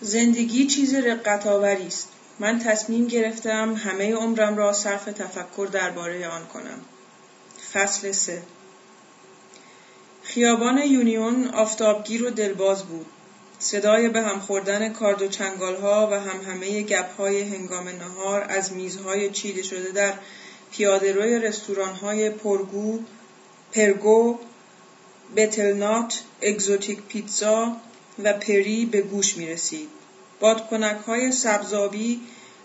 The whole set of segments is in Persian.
زندگی چیز رقت است. من تصمیم گرفتم همه عمرم را صرف تفکر درباره آن کنم. فصل سه خیابان یونیون آفتابگیر و دلباز بود. صدای به هم خوردن کارد و چنگال ها و هم همه گپ های هنگام نهار از میزهای چیده شده در پیاده روی رستوران های پرگو، پرگو، بتلنات، اگزوتیک پیتزا و پری به گوش می رسید. بادکنک های سبزابی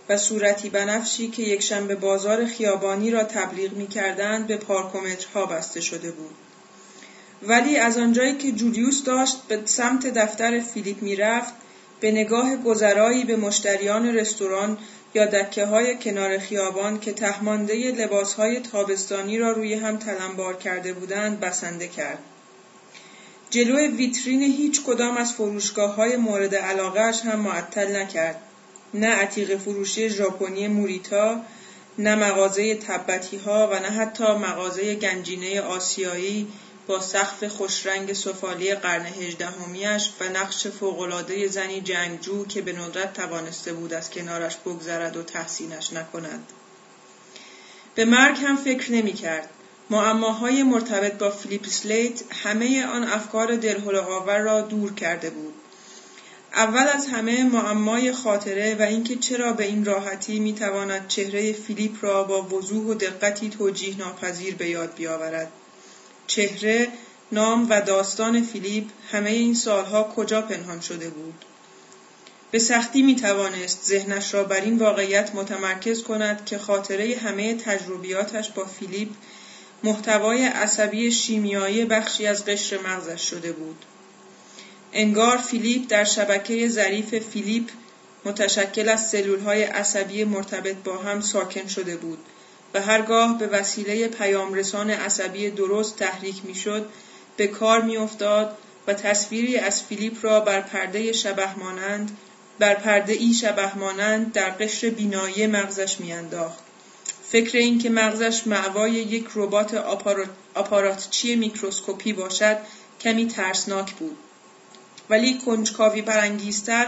و صورتی بنفشی که یکشنبه بازار خیابانی را تبلیغ می کردند به پارکومترها بسته شده بود. ولی از آنجایی که جولیوس داشت به سمت دفتر فیلیپ می‌رفت به نگاه گذرایی به مشتریان رستوران یا دکه های کنار خیابان که تهمانده لباس های تابستانی را روی هم تلنبار کرده بودند بسنده کرد. جلو ویترین هیچ کدام از فروشگاه های مورد علاقهش هم معطل نکرد. نه عتیق فروشی ژاپنی موریتا، نه مغازه تبتی ها و نه حتی مغازه گنجینه آسیایی با سقف خوشرنگ سفالی قرن هجدهمیاش و نقش فوقالعاده زنی جنگجو که به ندرت توانسته بود از کنارش بگذرد و تحسینش نکند به مرگ هم فکر نمی کرد. معماهای مرتبط با فیلیپ اسلیت همه آن افکار دلهره آور را دور کرده بود. اول از همه معمای خاطره و اینکه چرا به این راحتی می‌تواند چهره فیلیپ را با وضوح و دقتی توجیه ناپذیر به یاد بیاورد. چهره، نام و داستان فیلیپ همه این سالها کجا پنهان شده بود؟ به سختی می توانست ذهنش را بر این واقعیت متمرکز کند که خاطره همه تجربیاتش با فیلیپ محتوای عصبی شیمیایی بخشی از قشر مغزش شده بود. انگار فیلیپ در شبکه ظریف فیلیپ متشکل از سلولهای عصبی مرتبط با هم ساکن شده بود و هرگاه به وسیله پیامرسان عصبی درست تحریک می‌شد به کار میافتاد و تصویری از فیلیپ را بر پرده شبه مانند بر پرده ای شبه مانند در قشر بینایی مغزش میانداخت فکر اینکه مغزش مأوای یک ربات آپاراتچی میکروسکوپی باشد کمی ترسناک بود. ولی کنجکاوی برانگیزتر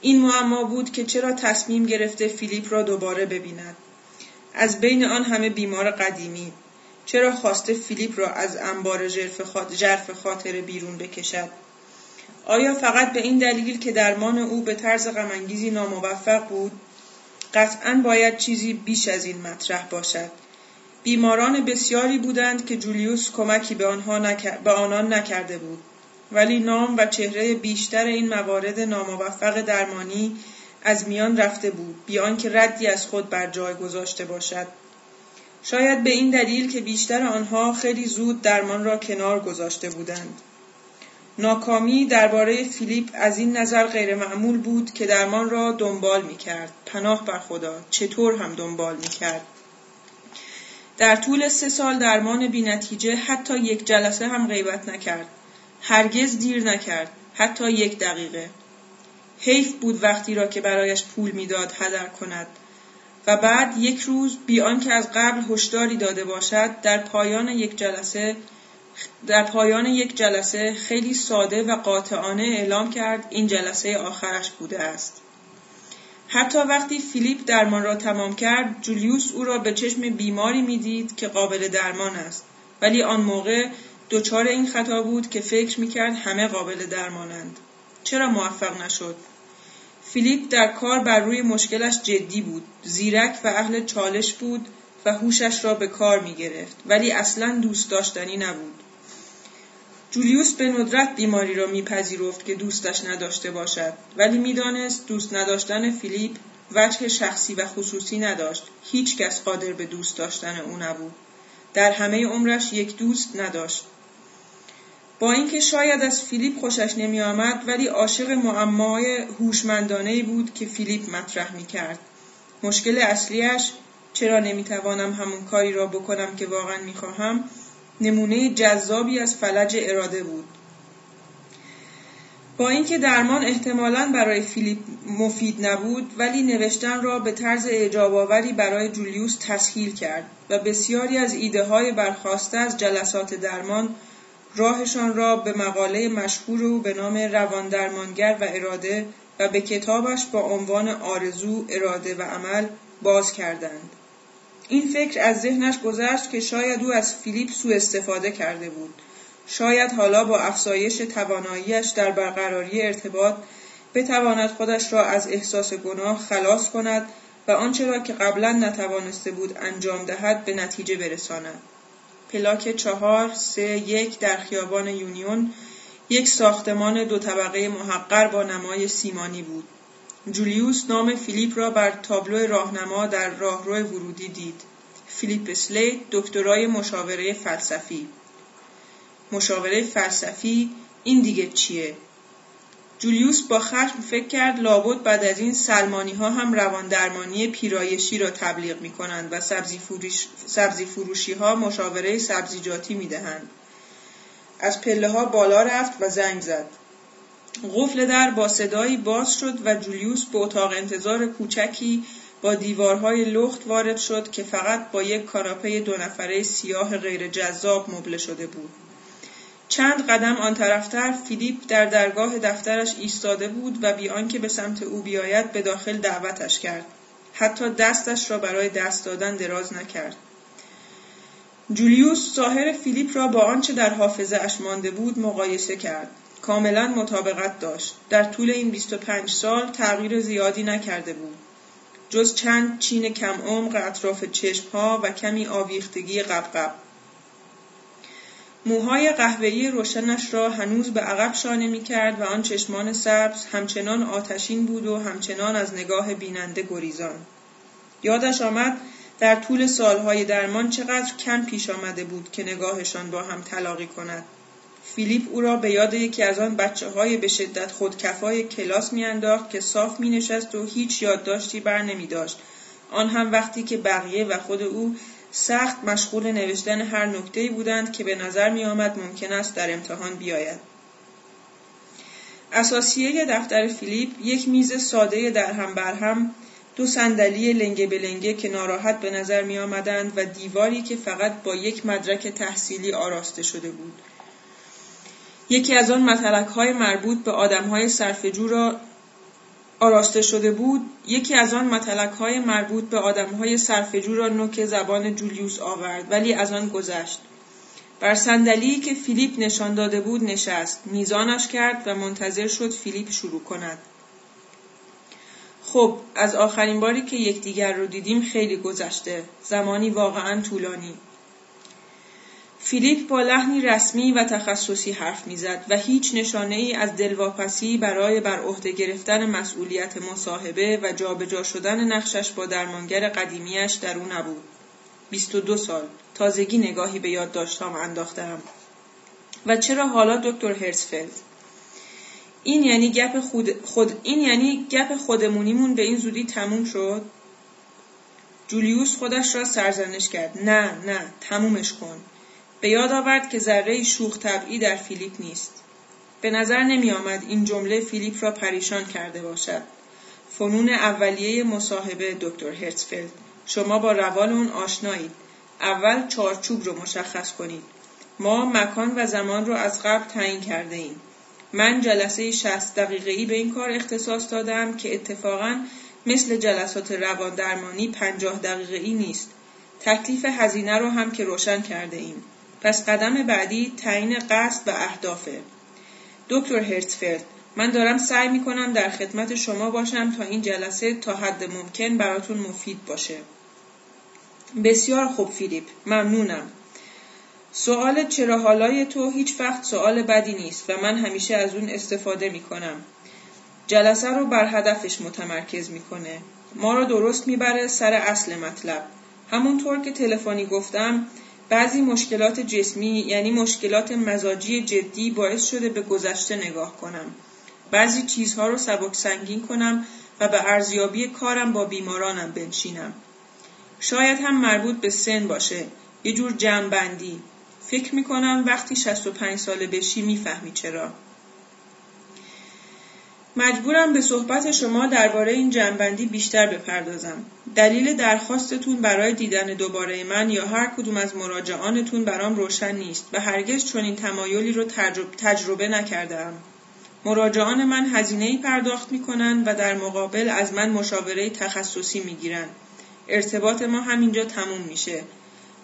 این معما بود که چرا تصمیم گرفته فیلیپ را دوباره ببیند. از بین آن همه بیمار قدیمی چرا خواسته فیلیپ را از انبار ژرف خاطره بیرون بکشد؟ آیا فقط به این دلیل که درمان او به طرز غمانگیزی ناموفق بود؟ قطعا باید چیزی بیش از این مطرح باشد. بیماران بسیاری بودند که جولیوس کمکی به, آنها به آنان نکرده بود. ولی نام و چهره بیشتر این موارد ناموفق درمانی از میان رفته بود بیان که ردی از خود بر جای گذاشته باشد. شاید به این دلیل که بیشتر آنها خیلی زود درمان را کنار گذاشته بودند. ناکامی درباره فیلیپ از این نظر غیرمعمول بود که درمان را دنبال می کرد. پناه بر خدا چطور هم دنبال می کرد. در طول سه سال درمان بی نتیجه حتی یک جلسه هم غیبت نکرد. هرگز دیر نکرد. حتی یک دقیقه. حیف بود وقتی را که برایش پول می‌داد هدر کند و بعد یک روز بیان که از قبل هشداری داده باشد در پایان یک جلسه در پایان یک جلسه خیلی ساده و قاطعانه اعلام کرد این جلسه آخرش بوده است. حتی وقتی فیلیپ درمان را تمام کرد جولیوس او را به چشم بیماری می‌دید که قابل درمان است. ولی آن موقع دچار این خطا بود که فکر می‌کرد همه قابل درمانند. چرا موفق نشد؟ فیلیپ در کار بر روی مشکلش جدی بود. زیرک و اهل چالش بود و هوشش را به کار می گرفت ولی اصلا دوست داشتنی نبود. جولیوس به ندرت بیماری را میپذیرفت که دوستش نداشته باشد ولی می‌دانست دوست نداشتن فیلیپ وجه شخصی و خصوصی نداشت. هیچ کس قادر به دوست داشتن او نبود. در همه عمرش یک دوست نداشت. با اینکه شاید از فیلیپ خوشش نمی آمد ولی عاشق معمای هوشمندانه بود که فیلیپ مطرح می کرد. مشکل اصلیش چرا نمی توانم همون کاری را بکنم که واقعا می خواهم نمونه جذابی از فلج اراده بود. با اینکه درمان احتمالا برای فیلیپ مفید نبود ولی نوشتن را به طرز اعجاب برای جولیوس تسهیل کرد و بسیاری از ایده های برخواسته از جلسات درمان راهشان را به مقاله مشهور او به نام روان درمانگر و اراده و به کتابش با عنوان آرزو، اراده و عمل باز کردند. این فکر از ذهنش گذشت که شاید او از فیلیپ سوء استفاده کرده بود. شاید حالا با افزایش تواناییش در برقراری ارتباط بتواند خودش را از احساس گناه خلاص کند و آنچه را که قبلا نتوانسته بود انجام دهد به نتیجه برساند. پلاک چهار سه یک در خیابان یونیون یک ساختمان دو طبقه محقر با نمای سیمانی بود. جولیوس نام فیلیپ را بر تابلو راهنما در راهرو ورودی دید. فیلیپ سلیت دکترای مشاوره فلسفی مشاوره فلسفی این دیگه چیه؟ جولیوس با خشم فکر کرد لابد بعد از این سلمانی ها هم روان درمانی پیرایشی را تبلیغ می کنند و سبزی, سبزی فروشی ها مشاوره سبزیجاتی می دهند. از پله ها بالا رفت و زنگ زد. قفل در با صدایی باز شد و جولیوس به اتاق انتظار کوچکی با دیوارهای لخت وارد شد که فقط با یک کاراپه دو نفره سیاه غیر جذاب مبله شده بود. چند قدم آن طرفتر فیلیپ در درگاه دفترش ایستاده بود و بی آنکه به سمت او بیاید به داخل دعوتش کرد. حتی دستش را برای دست دادن دراز نکرد. جولیوس ظاهر فیلیپ را با آنچه در حافظه اش مانده بود مقایسه کرد. کاملا مطابقت داشت. در طول این 25 سال تغییر زیادی نکرده بود. جز چند چین کم عمق اطراف چشمها و کمی آویختگی قبقب. موهای قهوه‌ای روشنش را هنوز به عقب شانه می کرد و آن چشمان سبز همچنان آتشین بود و همچنان از نگاه بیننده گریزان. یادش آمد در طول سالهای درمان چقدر کم پیش آمده بود که نگاهشان با هم تلاقی کند. فیلیپ او را به یاد یکی از آن بچه های به شدت خودکفای کلاس میانداخت که صاف می نشست و هیچ یادداشتی بر نمی داشت. آن هم وقتی که بقیه و خود او سخت مشغول نوشتن هر نکته‌ای بودند که به نظر می آمد ممکن است در امتحان بیاید. اساسیه دفتر فیلیپ یک میز ساده در هم بر هم دو صندلی لنگه به لنگه که ناراحت به نظر می آمدند و دیواری که فقط با یک مدرک تحصیلی آراسته شده بود. یکی از آن مطلق های مربوط به آدم های صرفجو را آراسته شده بود یکی از آن متلک های مربوط به آدم های صرفجو را نوک زبان جولیوس آورد ولی از آن گذشت. بر صندلی که فیلیپ نشان داده بود نشست میزانش کرد و منتظر شد فیلیپ شروع کند خب از آخرین باری که یکدیگر رو دیدیم خیلی گذشته زمانی واقعا طولانی فیلیپ با لحنی رسمی و تخصصی حرف می‌زد و هیچ نشانه ای از دلواپسی برای بر عهده گرفتن مسئولیت مصاحبه و جابجا شدن نقشش با درمانگر قدیمیش در او نبود. 22 سال تازگی نگاهی به یاد داشتم انداختم. و چرا حالا دکتر هرسفلد این یعنی گپ خود, خود این یعنی گپ خودمونیمون به این زودی تموم شد جولیوس خودش را سرزنش کرد نه نه تمومش کن به یاد آورد که ذره شوخ طبعی در فیلیپ نیست. به نظر نمی آمد این جمله فیلیپ را پریشان کرده باشد. فنون اولیه مصاحبه دکتر هرتسفلد شما با روال اون آشنایید. اول چارچوب رو مشخص کنید. ما مکان و زمان رو از قبل تعیین کرده ایم. من جلسه 60 دقیقه به این کار اختصاص دادم که اتفاقا مثل جلسات روان درمانی 50 دقیقه ای نیست. تکلیف هزینه رو هم که روشن کرده ایم. پس قدم بعدی تعیین قصد و اهدافه. دکتر هرتفلد من دارم سعی می کنم در خدمت شما باشم تا این جلسه تا حد ممکن براتون مفید باشه. بسیار خوب فیلیپ ممنونم. سوال چرا حالای تو هیچ وقت سوال بدی نیست و من همیشه از اون استفاده می کنم. جلسه رو بر هدفش متمرکز می‌کنه. ما رو درست می‌بره سر اصل مطلب. همونطور که تلفنی گفتم بعضی مشکلات جسمی یعنی مشکلات مزاجی جدی باعث شده به گذشته نگاه کنم. بعضی چیزها رو سبک سنگین کنم و به ارزیابی کارم با بیمارانم بنشینم. شاید هم مربوط به سن باشه. یه جور جمعبندی. فکر می‌کنم وقتی 65 ساله بشی می‌فهمی چرا. مجبورم به صحبت شما درباره این جنبندی بیشتر بپردازم. دلیل درخواستتون برای دیدن دوباره من یا هر کدوم از مراجعانتون برام روشن نیست و هرگز چنین تمایلی رو تجربه نکردم. مراجعان من هزینه پرداخت می کنند و در مقابل از من مشاوره تخصصی می گیرن. ارتباط ما همینجا تموم میشه.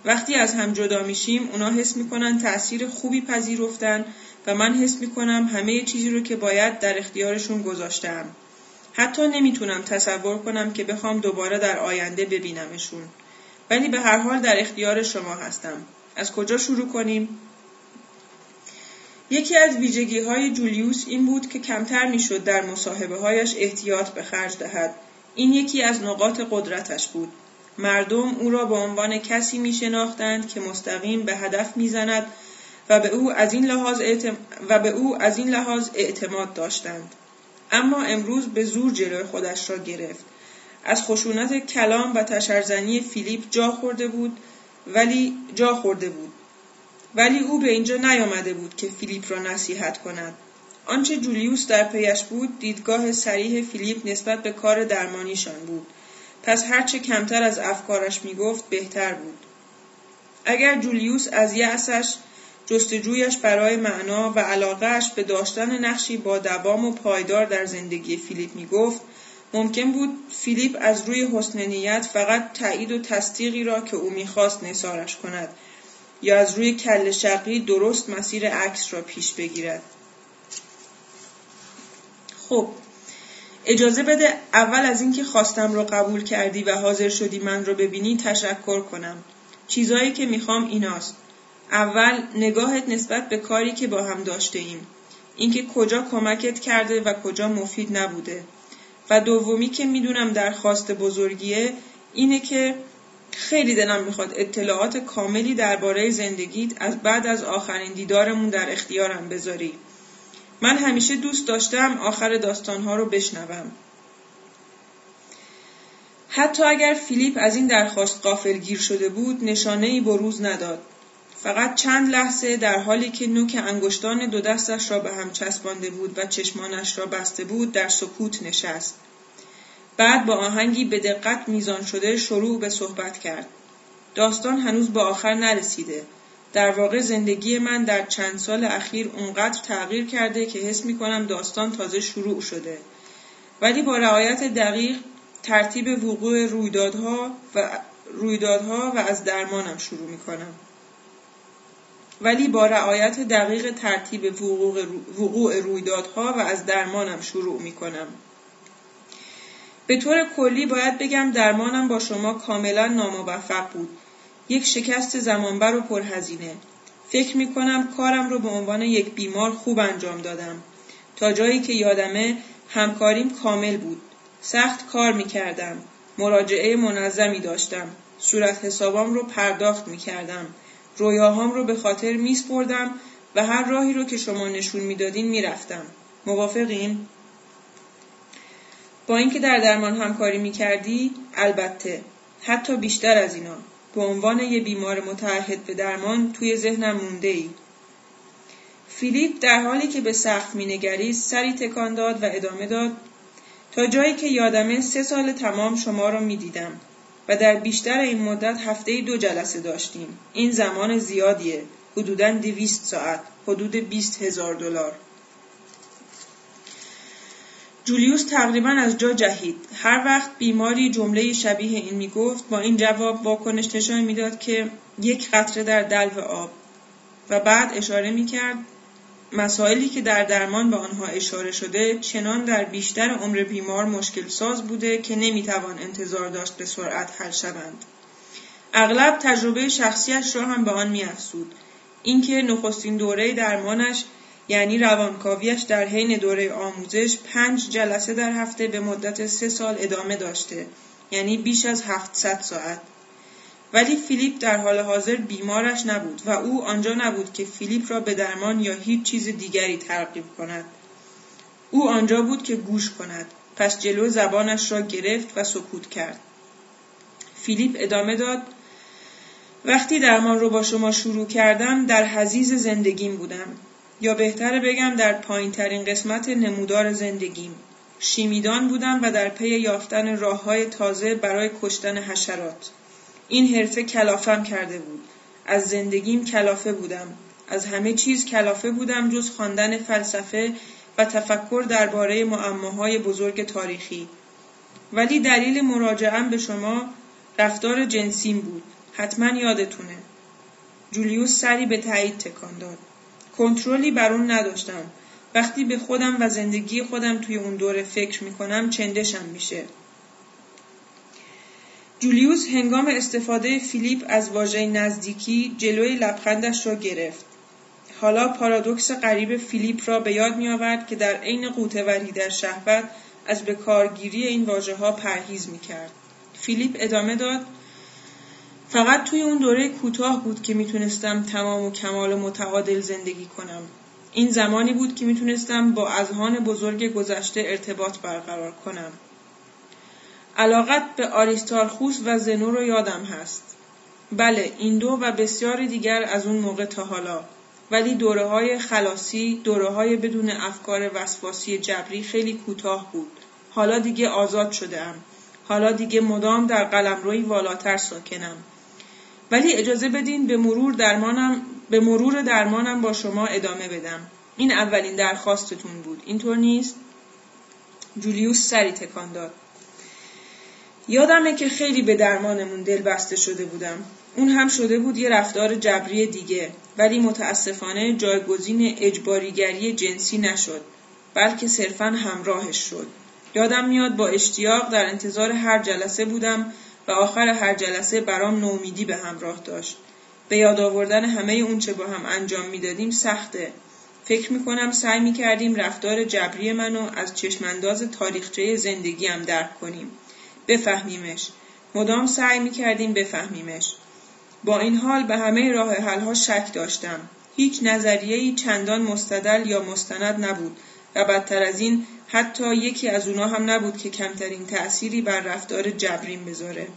وقتی از هم جدا میشیم اونا حس می‌کنن تأثیر خوبی پذیرفتن و من حس می‌کنم همه چیزی رو که باید در اختیارشون گذاشتم. حتی نمی‌تونم تصور کنم که بخوام دوباره در آینده ببینمشون. ولی به هر حال در اختیار شما هستم. از کجا شروع کنیم؟ یکی از ویژگی های جولیوس این بود که کمتر می‌شد در مصاحبه هایش احتیاط به خرج دهد. این یکی از نقاط قدرتش بود. مردم او را به عنوان کسی می شناختند که مستقیم به هدف می‌زند و به او از این لحاظ و به او از این لحاظ اعتماد داشتند. اما امروز به زور جلوی خودش را گرفت. از خشونت کلام و تشرزنی فیلیپ جا خورده بود ولی جا خورده بود. ولی او به اینجا نیامده بود که فیلیپ را نصیحت کند. آنچه جولیوس در پیش بود دیدگاه سریح فیلیپ نسبت به کار درمانیشان بود. پس هرچه کمتر از افکارش می‌گفت بهتر بود. اگر جولیوس از یأسش جستجویش برای معنا و علاقهش به داشتن نقشی با دوام و پایدار در زندگی فیلیپ می‌گفت ممکن بود فیلیپ از روی حسن نیت فقط تایید و تصدیقی را که او می‌خواست نثارش کند یا از روی کل شقی درست مسیر عکس را پیش بگیرد. خب اجازه بده اول از اینکه خواستم رو قبول کردی و حاضر شدی من رو ببینی تشکر کنم. چیزایی که می‌خوام ایناست. اول نگاهت نسبت به کاری که با هم داشته ایم اینکه کجا کمکت کرده و کجا مفید نبوده و دومی که می‌دونم در خواست بزرگیه اینه که خیلی دلم می‌خواد اطلاعات کاملی درباره زندگیت از بعد از آخرین دیدارمون در اختیارم بذاری. من همیشه دوست داشتم آخر داستانها رو بشنوم. حتی اگر فیلیپ از این درخواست قافل گیر شده بود نشانه ای بروز نداد. فقط چند لحظه در حالی که نوک انگشتان دو دستش را به هم چسبانده بود و چشمانش را بسته بود در سکوت نشست. بعد با آهنگی به دقت میزان شده شروع به صحبت کرد. داستان هنوز به آخر نرسیده. در واقع زندگی من در چند سال اخیر اونقدر تغییر کرده که حس می کنم داستان تازه شروع شده. ولی با رعایت دقیق ترتیب وقوع رویدادها و رویدادها و از درمانم شروع می کنم. ولی با رعایت دقیق ترتیب وقوع رویدادها و از درمانم شروع می کنم. به طور کلی باید بگم درمانم با شما کاملا ناموفق بود. یک شکست زمانبر و پرهزینه. فکر می کنم کارم رو به عنوان یک بیمار خوب انجام دادم. تا جایی که یادمه همکاریم کامل بود. سخت کار می کردم. مراجعه منظمی داشتم. صورت حسابام رو پرداخت می کردم. رویاهام رو به خاطر می و هر راهی رو که شما نشون می‌دادین می‌رفتم. موافقین؟ با اینکه در درمان همکاری می‌کردی البته حتی بیشتر از اینا به عنوان یه بیمار متعهد به درمان توی ذهنم مونده ای. فیلیپ در حالی که به سخت مینگریست سری تکان داد و ادامه داد تا جایی که یادمه سه سال تمام شما را می‌دیدم و در بیشتر این مدت هفته دو جلسه داشتیم. این زمان زیادیه. حدوداً دویست ساعت. حدود بیست هزار دلار. جولیوس تقریبا از جا جهید. هر وقت بیماری جمله شبیه این می‌گفت با این جواب واکنش نشان می‌داد که یک قطره در دلو آب و بعد اشاره می‌کرد مسائلی که در درمان به آنها اشاره شده چنان در بیشتر عمر بیمار مشکل ساز بوده که نمی‌توان انتظار داشت به سرعت حل شوند. اغلب تجربه شخصیش را هم به آن میافزود اینکه نخستین دوره درمانش یعنی روانکاویش در حین دوره آموزش پنج جلسه در هفته به مدت سه سال ادامه داشته یعنی بیش از 700 ساعت ولی فیلیپ در حال حاضر بیمارش نبود و او آنجا نبود که فیلیپ را به درمان یا هیچ چیز دیگری ترغیب کند او آنجا بود که گوش کند پس جلو زبانش را گرفت و سکوت کرد فیلیپ ادامه داد وقتی درمان رو با شما شروع کردم در حزیز زندگیم بودم یا بهتره بگم در پایین ترین قسمت نمودار زندگیم. شیمیدان بودم و در پی یافتن راه های تازه برای کشتن حشرات. این حرفه کلافم کرده بود. از زندگیم کلافه بودم. از همه چیز کلافه بودم جز خواندن فلسفه و تفکر درباره معماهای بزرگ تاریخی. ولی دلیل مراجعم به شما رفتار جنسیم بود. حتما یادتونه. جولیوس سری به تایید تکان داد. کنترلی بر اون نداشتم. وقتی به خودم و زندگی خودم توی اون دوره فکر می‌کنم چندشم میشه. جولیوس هنگام استفاده فیلیپ از واژه نزدیکی جلوی لبخندش را گرفت حالا پارادوکس غریب فیلیپ را به یاد میآورد که در عین قوتوری در شهوت از به کارگیری این واژه ها پرهیز می کرد. فیلیپ ادامه داد فقط توی اون دوره کوتاه بود که می‌تونستم تمام و کمال و متعادل زندگی کنم. این زمانی بود که می‌تونستم با اذهان بزرگ گذشته ارتباط برقرار کنم. علاقت به آریستارخوس و زنو رو یادم هست. بله این دو و بسیاری دیگر از اون موقع تا حالا. ولی دوره های خلاصی، دوره های بدون افکار وسواسی جبری خیلی کوتاه بود. حالا دیگه آزاد شده ام. حالا دیگه مدام در قلمروی والاتر ساکنم. ولی اجازه بدین به مرور درمانم به مرور درمانم با شما ادامه بدم. این اولین درخواستتون بود. اینطور نیست؟ جولیوس سری تکان داد. یادمه که خیلی به درمانمون دل بسته شده بودم. اون هم شده بود یه رفتار جبری دیگه ولی متاسفانه جایگزین اجباریگری جنسی نشد بلکه صرفا همراهش شد. یادم میاد با اشتیاق در انتظار هر جلسه بودم و آخر هر جلسه برام نومیدی به همراه داشت. به یاد آوردن همه اون چه با هم انجام می‌دادیم سخته. فکر می‌کنم سعی می‌کردیم رفتار جبری منو از چشمانداز تاریخچه زندگیم درک کنیم. بفهمیمش. مدام سعی می‌کردیم بفهمیمش. با این حال به همه راه حلها شک داشتم. هیچ نظریه‌ای چندان مستدل یا مستند نبود و بدتر از این حتی یکی از اونا هم نبود که کمترین تأثیری بر رفتار جبرین بذاره.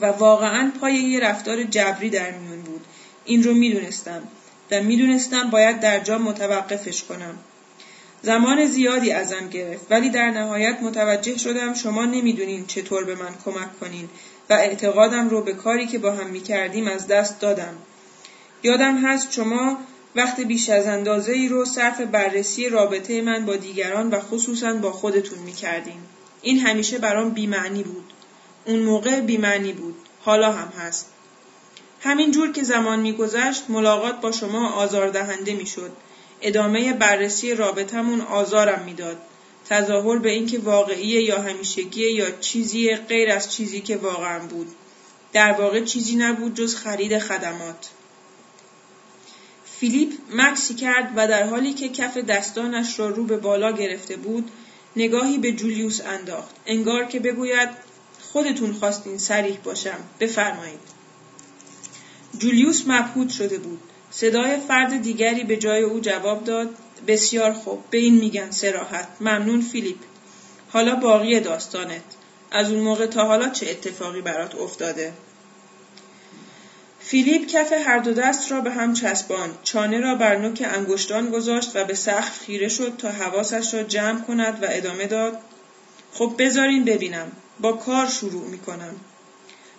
و واقعا پای یه رفتار جبری در میون بود. این رو می‌دونستم و می‌دونستم باید در جا متوقفش کنم. زمان زیادی ازم گرفت ولی در نهایت متوجه شدم شما نمی‌دونین چطور به من کمک کنین و اعتقادم رو به کاری که با هم می‌کردیم از دست دادم. یادم هست شما وقت بیش از اندازه ای رو صرف بررسی رابطه من با دیگران و خصوصا با خودتون می‌کردین. این همیشه برام بیمعنی بود. اون موقع بیمعنی بود. حالا هم هست. همین جور که زمان میگذشت ملاقات با شما آزاردهنده می‌شد. ادامه بررسی رابطمون آزارم می‌داد. تظاهر به اینکه واقعی یا همیشگی یا چیزی غیر از چیزی که واقعا بود. در واقع چیزی نبود جز خرید خدمات. فیلیپ مکسی کرد و در حالی که کف دستانش را رو به بالا گرفته بود نگاهی به جولیوس انداخت انگار که بگوید خودتون خواستین سریح باشم بفرمایید جولیوس مبهوت شده بود صدای فرد دیگری به جای او جواب داد بسیار خوب به این میگن سراحت. ممنون فیلیپ. حالا باقی داستانت. از اون موقع تا حالا چه اتفاقی برات افتاده؟ فیلیپ کف هر دو دست را به هم چسباند. چانه را بر نوک انگشتان گذاشت و به سقف خیره شد تا حواسش را جمع کند و ادامه داد خب بذارین ببینم. با کار شروع می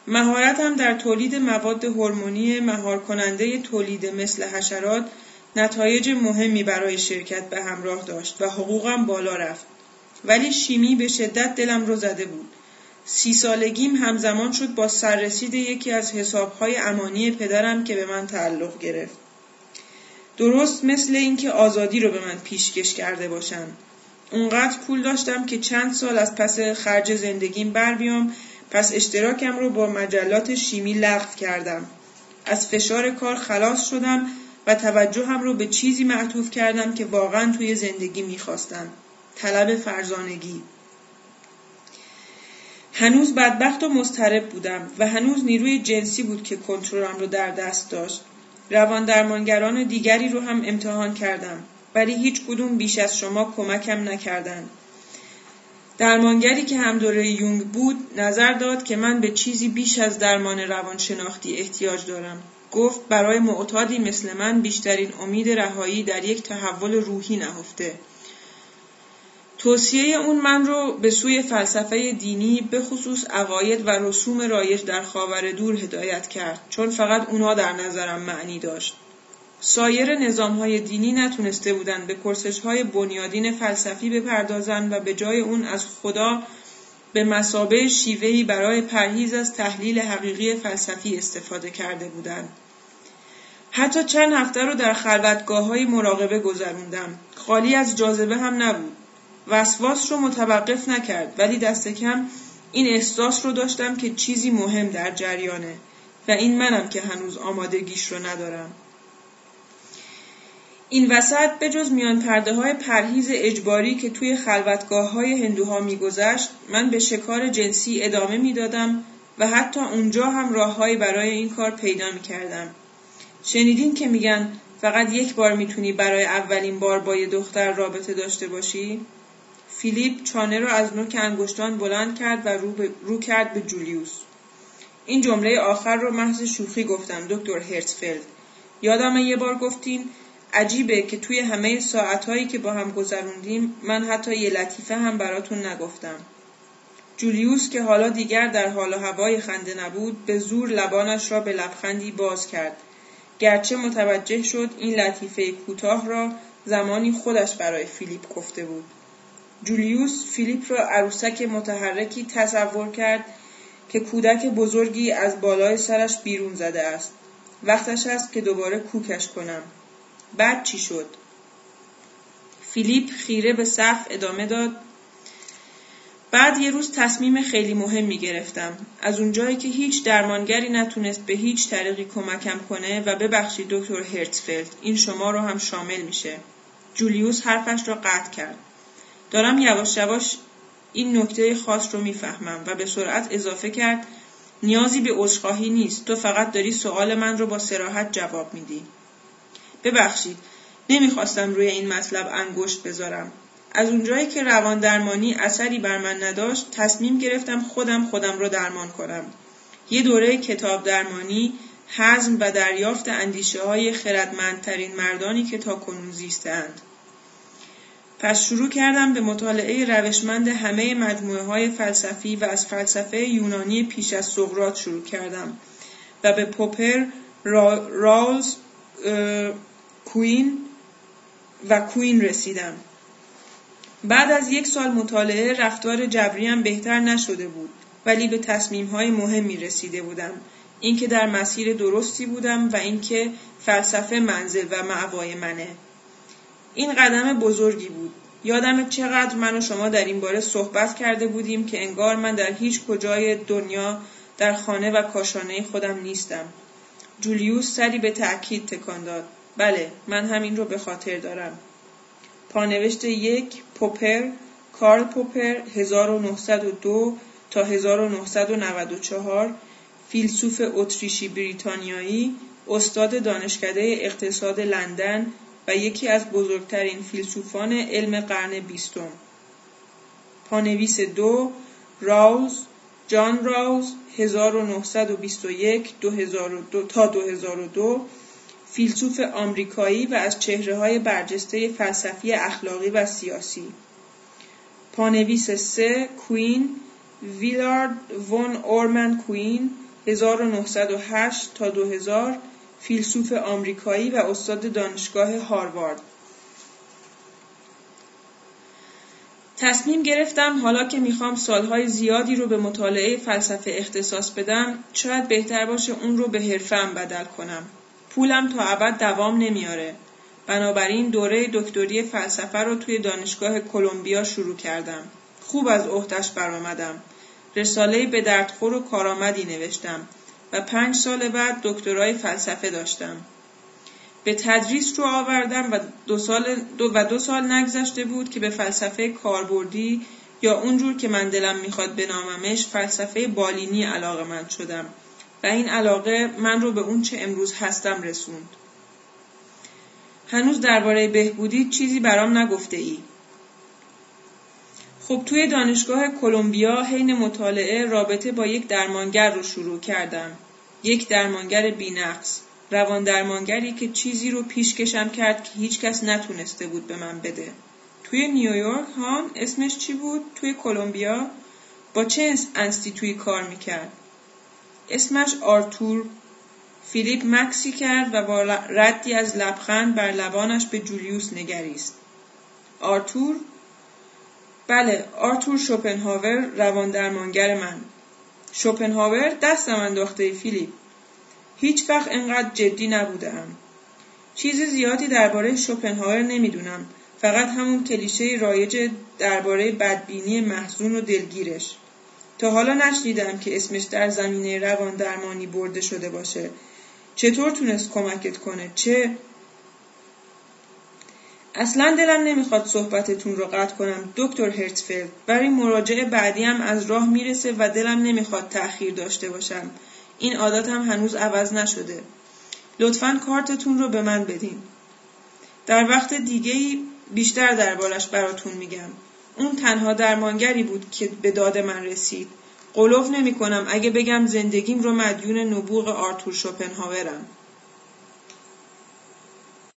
کنم. مهارتم در تولید مواد هورمونی مهار کننده تولید مثل حشرات نتایج مهمی برای شرکت به همراه داشت و حقوقم بالا رفت. ولی شیمی به شدت دلم رو زده بود. سی سالگیم همزمان شد با سررسید یکی از حسابهای امانی پدرم که به من تعلق گرفت. درست مثل اینکه آزادی رو به من پیشکش کرده باشن. اونقدر پول داشتم که چند سال از پس خرج زندگیم بر بیام پس اشتراکم رو با مجلات شیمی لغو کردم. از فشار کار خلاص شدم و توجهم رو به چیزی معطوف کردم که واقعا توی زندگی می‌خواستم. طلب فرزانگی. هنوز بدبخت و مضطرب بودم و هنوز نیروی جنسی بود که کنترلم رو در دست داشت. روان درمانگران دیگری رو هم امتحان کردم ولی هیچ کدوم بیش از شما کمکم نکردند. درمانگری که هم دوره یونگ بود نظر داد که من به چیزی بیش از درمان روانشناختی احتیاج دارم. گفت برای معتادی مثل من بیشترین امید رهایی در یک تحول روحی نهفته. توصیه اون من رو به سوی فلسفه دینی به خصوص عقاید و رسوم رایج در خاور دور هدایت کرد چون فقط اونا در نظرم معنی داشت. سایر نظام های دینی نتونسته بودند به پرسش های بنیادین فلسفی بپردازند و به جای اون از خدا به مسابه شیوهی برای پرهیز از تحلیل حقیقی فلسفی استفاده کرده بودند. حتی چند هفته رو در خلوتگاه های مراقبه گذروندم. خالی از جاذبه هم نبود. وسواس رو متوقف نکرد ولی دست کم این احساس رو داشتم که چیزی مهم در جریانه و این منم که هنوز آمادگیش رو ندارم. این وسط به جز میان پرده های پرهیز اجباری که توی خلوتگاه های هندوها میگذشت من به شکار جنسی ادامه می‌دادم و حتی اونجا هم راههایی برای این کار پیدا می‌کردم. شنیدین که میگن فقط یک بار می‌تونی برای اولین بار با یه دختر رابطه داشته باشی؟ فیلیپ چانه را از نوک انگشتان بلند کرد و رو, رو کرد به جولیوس. این جمله آخر رو محض شوخی گفتم دکتر هرتفلد. یادم یه بار گفتین عجیبه که توی همه ساعتهایی که با هم گذروندیم من حتی یه لطیفه هم براتون نگفتم. جولیوس که حالا دیگر در حال و هوای خنده نبود به زور لبانش را به لبخندی باز کرد. گرچه متوجه شد این لطیفه کوتاه را زمانی خودش برای فیلیپ گفته بود. جولیوس فیلیپ را عروسک متحرکی تصور کرد که کودک بزرگی از بالای سرش بیرون زده است. وقتش است که دوباره کوکش کنم. بعد چی شد؟ فیلیپ خیره به صف ادامه داد. بعد یه روز تصمیم خیلی مهمی گرفتم. از اونجایی که هیچ درمانگری نتونست به هیچ طریقی کمکم کنه و ببخشید دکتر هرتفلد این شما رو هم شامل میشه. جولیوس حرفش را قطع کرد. دارم یواش یواش این نکته خاص رو می‌فهمم و به سرعت اضافه کرد نیازی به عذرخواهی نیست تو فقط داری سوال من رو با سراحت جواب میدی ببخشید نمی‌خواستم روی این مطلب انگشت بذارم. از اونجایی که روان درمانی اثری بر من نداشت تصمیم گرفتم خودم خودم رو درمان کنم. یه دوره کتاب درمانی حزم و دریافت اندیشه های خردمندترین مردانی که تا کنون زیستند پس شروع کردم به مطالعه روشمند همه مجموعه های فلسفی و از فلسفه یونانی پیش از سقراط شروع کردم و به پوپر، راولز، کوین و کوین رسیدم. بعد از یک سال مطالعه رفتار جبریم بهتر نشده بود ولی به تصمیم های مهمی رسیده بودم. اینکه در مسیر درستی بودم و اینکه فلسفه منزل و معوای منه. این قدم بزرگی بود. یادم چقدر من و شما در این باره صحبت کرده بودیم که انگار من در هیچ کجای دنیا در خانه و کاشانه خودم نیستم. جولیوس سری به تأکید تکان داد. بله من همین رو به خاطر دارم. پانوشت یک پوپر کارل پوپر 1902 تا 1994 فیلسوف اتریشی بریتانیایی استاد دانشکده اقتصاد لندن و یکی از بزرگترین فیلسوفان علم قرن بیستم. پانویس دو راوز جان راوز 1921 2002 تا 2002 فیلسوف آمریکایی و از چهره های برجسته فلسفی اخلاقی و سیاسی. پانویس سه کوین ویلارد وون اورمن کوین 1908 تا 2000 فیلسوف آمریکایی و استاد دانشگاه هاروارد. تصمیم گرفتم حالا که می‌خوام سالهای زیادی رو به مطالعه فلسفه اختصاص بدم شاید بهتر باشه اون رو به حرفم بدل کنم. پولم تا ابد دوام نمیاره. بنابراین دوره دکتری فلسفه رو توی دانشگاه کلمبیا شروع کردم. خوب از عهدش برآمدم. رساله به دردخور و کارآمدی نوشتم و پنج سال بعد دکترای فلسفه داشتم. به تدریس رو آوردم و دو سال, دو و دو سال نگذشته بود که به فلسفه کاربردی یا اونجور که من دلم می‌خواد بناممش فلسفه بالینی علاقه من شدم. و این علاقه من رو به اون چه امروز هستم رسوند. هنوز درباره بهبودی چیزی برام نگفته ای. خب توی دانشگاه کلمبیا حین مطالعه رابطه با یک درمانگر رو شروع کردم. یک درمانگر بینقص. روان درمانگری که چیزی رو پیشکشم کرد که هیچکس نتونسته بود به من بده. توی نیویورک ها اسمش چی بود؟ توی کلمبیا با چه انستیتوی کار می‌کرد؟ اسمش آرتور فیلیپ مکسی کرد و با ردی از لبخند بر لبانش به جولیوس نگریست. آرتور؟ بله، آرتور شوپنهاور روان درمانگر من. شوپنهاور دستم انداخته فیلیپ. هیچ وقت انقدر جدی نبودم. چیز زیادی درباره شوپنهاور نمی‌دونم. فقط همون کلیشه رایج درباره بدبینی محزون و دلگیرش. تا حالا نشنیدم که اسمش در زمینه روان درمانی برده شده باشه. چطور تونست کمکت کنه؟ چه؟ اصلا دلم نمی‌خواد صحبتتون رو قطع کنم دکتر هرتفلد برای مراجعه بعدی هم از راه می‌رسه و دلم نمی‌خواد تأخیر داشته باشم این عادتم هنوز عوض نشده لطفا کارتتون رو به من بدین در وقت دیگه بیشتر دربارش براتون میگم اون تنها درمانگری بود که به داد من رسید. قلوف نمی کنم اگه بگم زندگیم رو مدیون نبوغ آرتور شوپنهاورم.